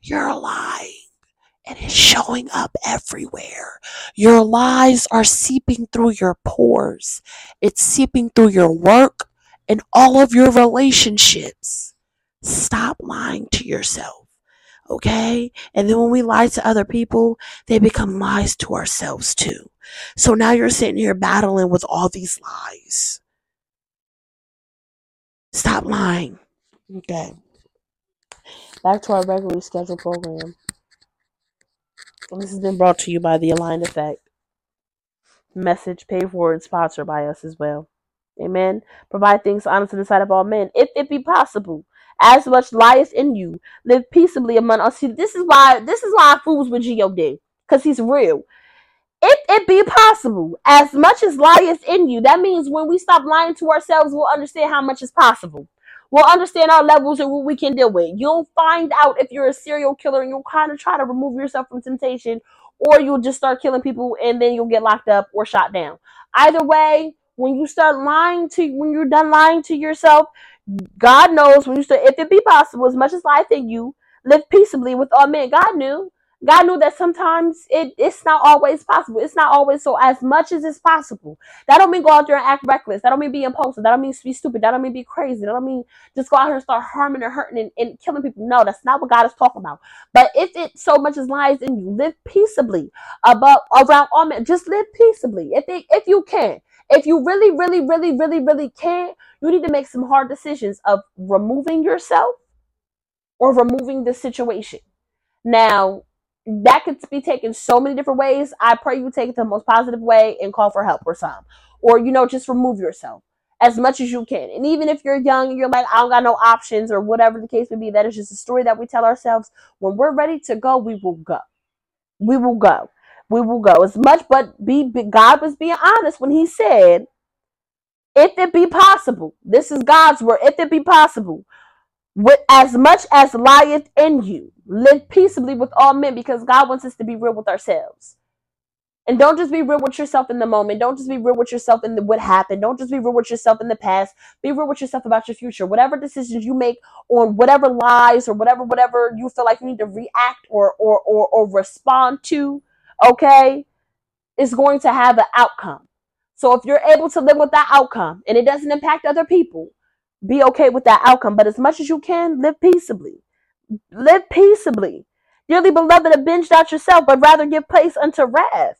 You're lying. And it's showing up everywhere. Your lies are seeping through your pores. It's seeping through your work and all of your relationships. Stop lying to yourself. Okay? And then when we lie to other people, they become lies to ourselves too. So now you're sitting here battling with all these lies. Stop lying. Okay. Back to our regularly scheduled program. This has been brought to you by the Aligned Effect. Message paid for and sponsored by us as well. Amen. Provide things honest in the sight of all men, if it be possible. As much lieth in you, live peaceably among us. See, this is why this is why I fools with God, because he's real if it be possible, as much as lieth in you, that means when we stop lying to ourselves, we'll understand how much is possible. We'll understand our levels and what we can deal with. You'll find out if you're a serial killer and you'll kind of try to remove yourself from temptation, or you'll just start killing people and then you'll get locked up or shot down. Either way, when you start lying to when you're done lying to yourself, God knows when you start if it be possible, as much as life in you, live peaceably with all men. God knew God knew that sometimes it, it's not always possible. It's not always so as much as it's possible. That don't mean go out there and act reckless. That don't mean be impulsive. That don't mean be stupid. That don't mean be crazy. That don't mean just go out here and start harming and hurting and, and killing people. No, that's not what God is talking about. But if it so much as lies in you, live peaceably above around all men. Just live peaceably. If it, if you can. If you really, really, really, really, really can, you need to make some hard decisions of removing yourself or removing the situation. Now, that could be taken so many different ways. I pray you take it the most positive way and call for help or some. Or, you know, just remove yourself as much as you can. And even if you're young and you're like, I don't got no options or whatever the case may be, that is just a story that we tell ourselves. When we're ready to go, we will go. We will go. We will go. As much, but be, be God was being honest when he said, if it be possible, this is God's word, if it be possible, with as much as lieth in you. Live peaceably with all men because God wants us to be real with ourselves. And don't just be real with yourself in the moment. Don't just be real with yourself in the, what happened. Don't just be real with yourself in the past. Be real with yourself about your future. Whatever decisions you make on whatever lies or whatever whatever you feel like you need to react or or or, or respond to, okay, is going to have an outcome. So if you're able to live with that outcome and it doesn't impact other people, be okay with that outcome. But as much as you can, live peaceably. Live peaceably. Dearly beloved, avenge not yourself, but rather give place unto wrath.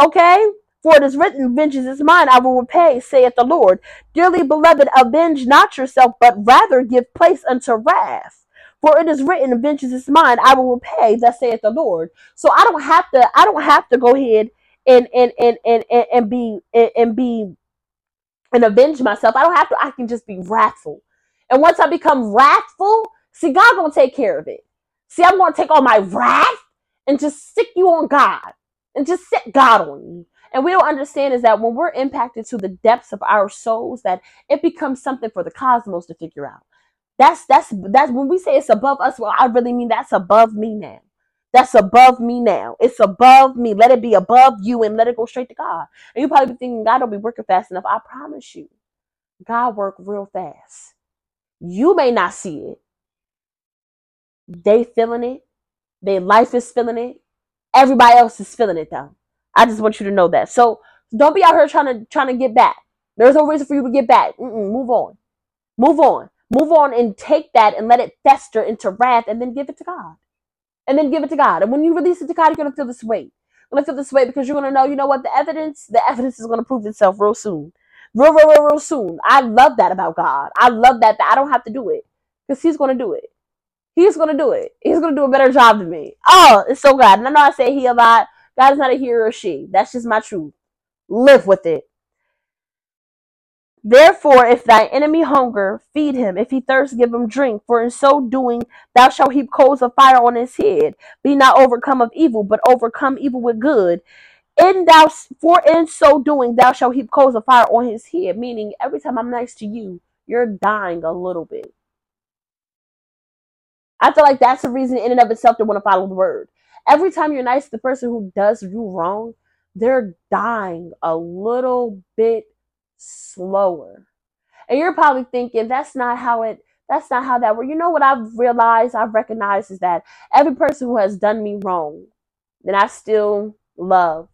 Okay? For it is written, Vengeance is mine, I will repay, saith the Lord. Dearly beloved, avenge not yourself, but rather give place unto wrath. For it is written, Vengeance is mine, I will repay, thus saith the Lord. So I don't have to, I don't have to go ahead and and and and, and, and be and, and be and avenge myself. I don't have to. I can just be wrathful. And once I become wrathful, see, God gonna take care of it. See, I'm gonna take all my wrath and just stick you on God and just set God on you. And we don't understand is that when we're impacted to the depths of our souls, that it becomes something for the cosmos to figure out. That's that's that's when we say it's above us. Well, I really mean that's above me now. That's above me now. It's above me. Let it be above you and let it go straight to God. And you probably be thinking God don't be working fast enough. I promise you, God work real fast. You may not see it. They feeling it. Their life is feeling it. Everybody else is feeling it though. I just want you to know that. So don't be out here trying to trying to get back. There's no reason for you to get back. Mm-mm, move on. Move on. Move on and take that and let it fester into wrath and then give it to God and then give it to God. And when you release it to God, you're gonna feel this weight. You're gonna feel this weight because you're gonna know, you know what, the evidence, the evidence is gonna prove itself real soon. Real, real, real, real soon. I love that about God. I love that that I don't have to do it. Because He's gonna do it. He's gonna do it. He's gonna do a better job than me. Oh, it's so God. And I know I say he a lot. God is not a he or she. That's just my truth. Live with it. Therefore, if thy enemy hunger, feed him. If he thirst, give him drink. For in so doing, thou shalt heap coals of fire on his head. Be not overcome of evil, but overcome evil with good. In thou, for in so doing, thou shalt heap coals of fire on his head. Meaning, every time I'm nice to you, you're dying a little bit. I feel like that's the reason in and of itself to want to follow the word. Every time you're nice to the person who does you wrong, they're dying a little bit slower. And you're probably thinking that's not how it that's not how that works. You know what I've realized, I've recognized is that every person who has done me wrong, that I still love,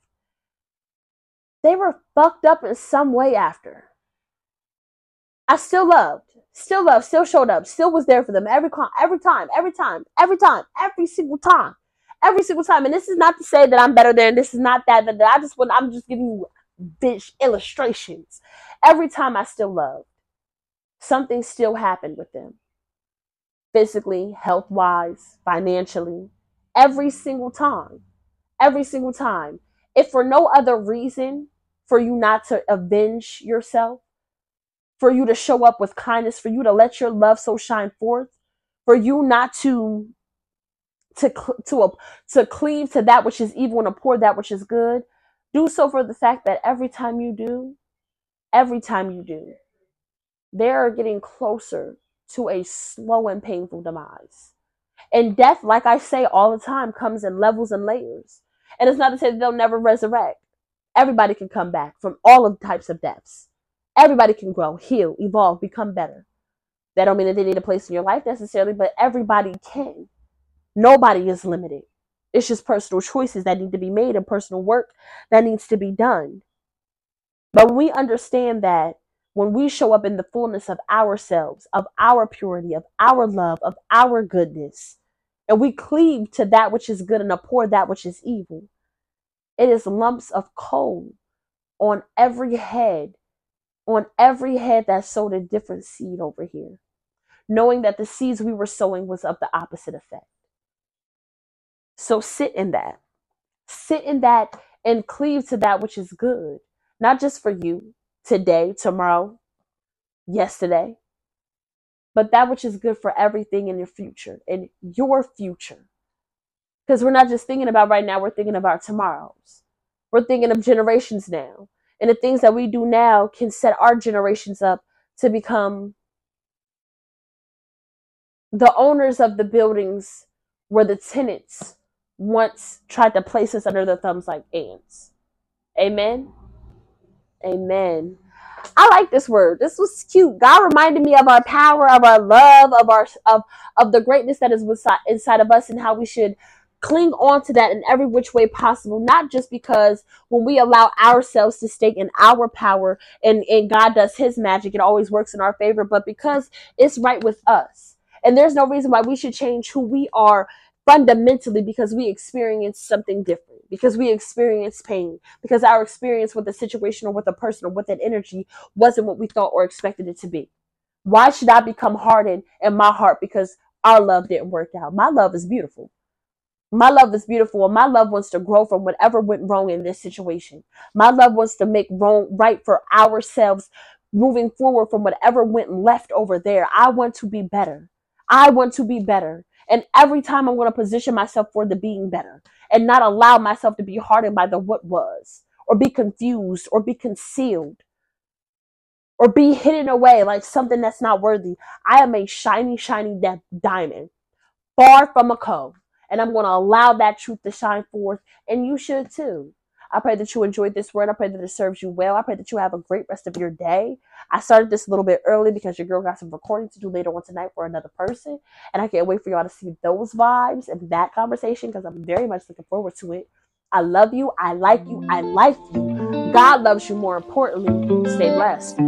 they were fucked up in some way after. I still loved, still loved, still showed up, still was there for them every every time, every time, every time, every single time, every single time. And this is not to say that I'm better than. This is not that. That, that I just want. I'm just giving you bitch illustrations. Every time I still loved, something still happened with them. Physically, health wise, financially. Every single time. Every single time. If for no other reason for you not to avenge yourself, for you to show up with kindness, for you to let your love so shine forth, for you not to to to to cleave to that which is evil and abhor that which is good, do so for the fact that every time you do, every time you do, they are getting closer to a slow and painful demise. And death, like I say all the time, comes in levels and layers. And it's not to say that they'll never resurrect. Everybody can come back from all of types of deaths. Everybody can grow, heal, evolve, become better. That don't mean that they need a place in your life necessarily, but everybody can. Nobody is limited. It's just personal choices that need to be made and personal work that needs to be done. But when we understand that when we show up in the fullness of ourselves, of our purity, of our love, of our goodness, and we cleave to that which is good and abhor that which is evil, it is lumps of coal on every head, on every head that sowed a different seed over here, knowing that the seeds we were sowing was of the opposite effect. So sit in that. Sit in that and cleave to that which is good, not just for you today, tomorrow, yesterday, but that which is good for everything in your future, in your future. Because we're not just thinking about right now, we're thinking about tomorrow's. We're thinking of generations now. And the things that we do now can set our generations up to become the owners of the buildings where the tenants once tried to place us under their thumbs like ants. Amen. Amen. I like this word. This was cute. God reminded me of our power, of our love, of our of of the greatness that is inside of us, and how we should cling on to that in every which way possible. Not just because when we allow ourselves to stake in our power and and God does His magic, it always works in our favor, but because it's right with us. And there's no reason why we should change who we are fundamentally because we experience something different, because we experience pain, because our experience with a situation or with a person or with an energy wasn't what we thought or expected it to be. Why should I become hardened in my heart because our love didn't work out? My love is beautiful. My love is beautiful, and my love wants to grow from whatever went wrong in this situation. My love wants to make wrong right for ourselves moving forward from whatever went left over there. I want to be better. I want to be better. And every time I'm going to position myself for the being better and not allow myself to be hardened by the what was or be confused or be concealed or be hidden away like something that's not worthy. I am a shiny, shiny diamond far from a cove. And I'm going to allow that truth to shine forth. And you should too. I pray that you enjoyed this word. I pray that it serves you well. I pray that you have a great rest of your day. I started this a little bit early because your girl got some recording to do later on tonight for another person. And I can't wait for y'all to see those vibes and that conversation because I'm very much looking forward to it. I love you. I like you. I like you. God loves you more importantly. Stay blessed.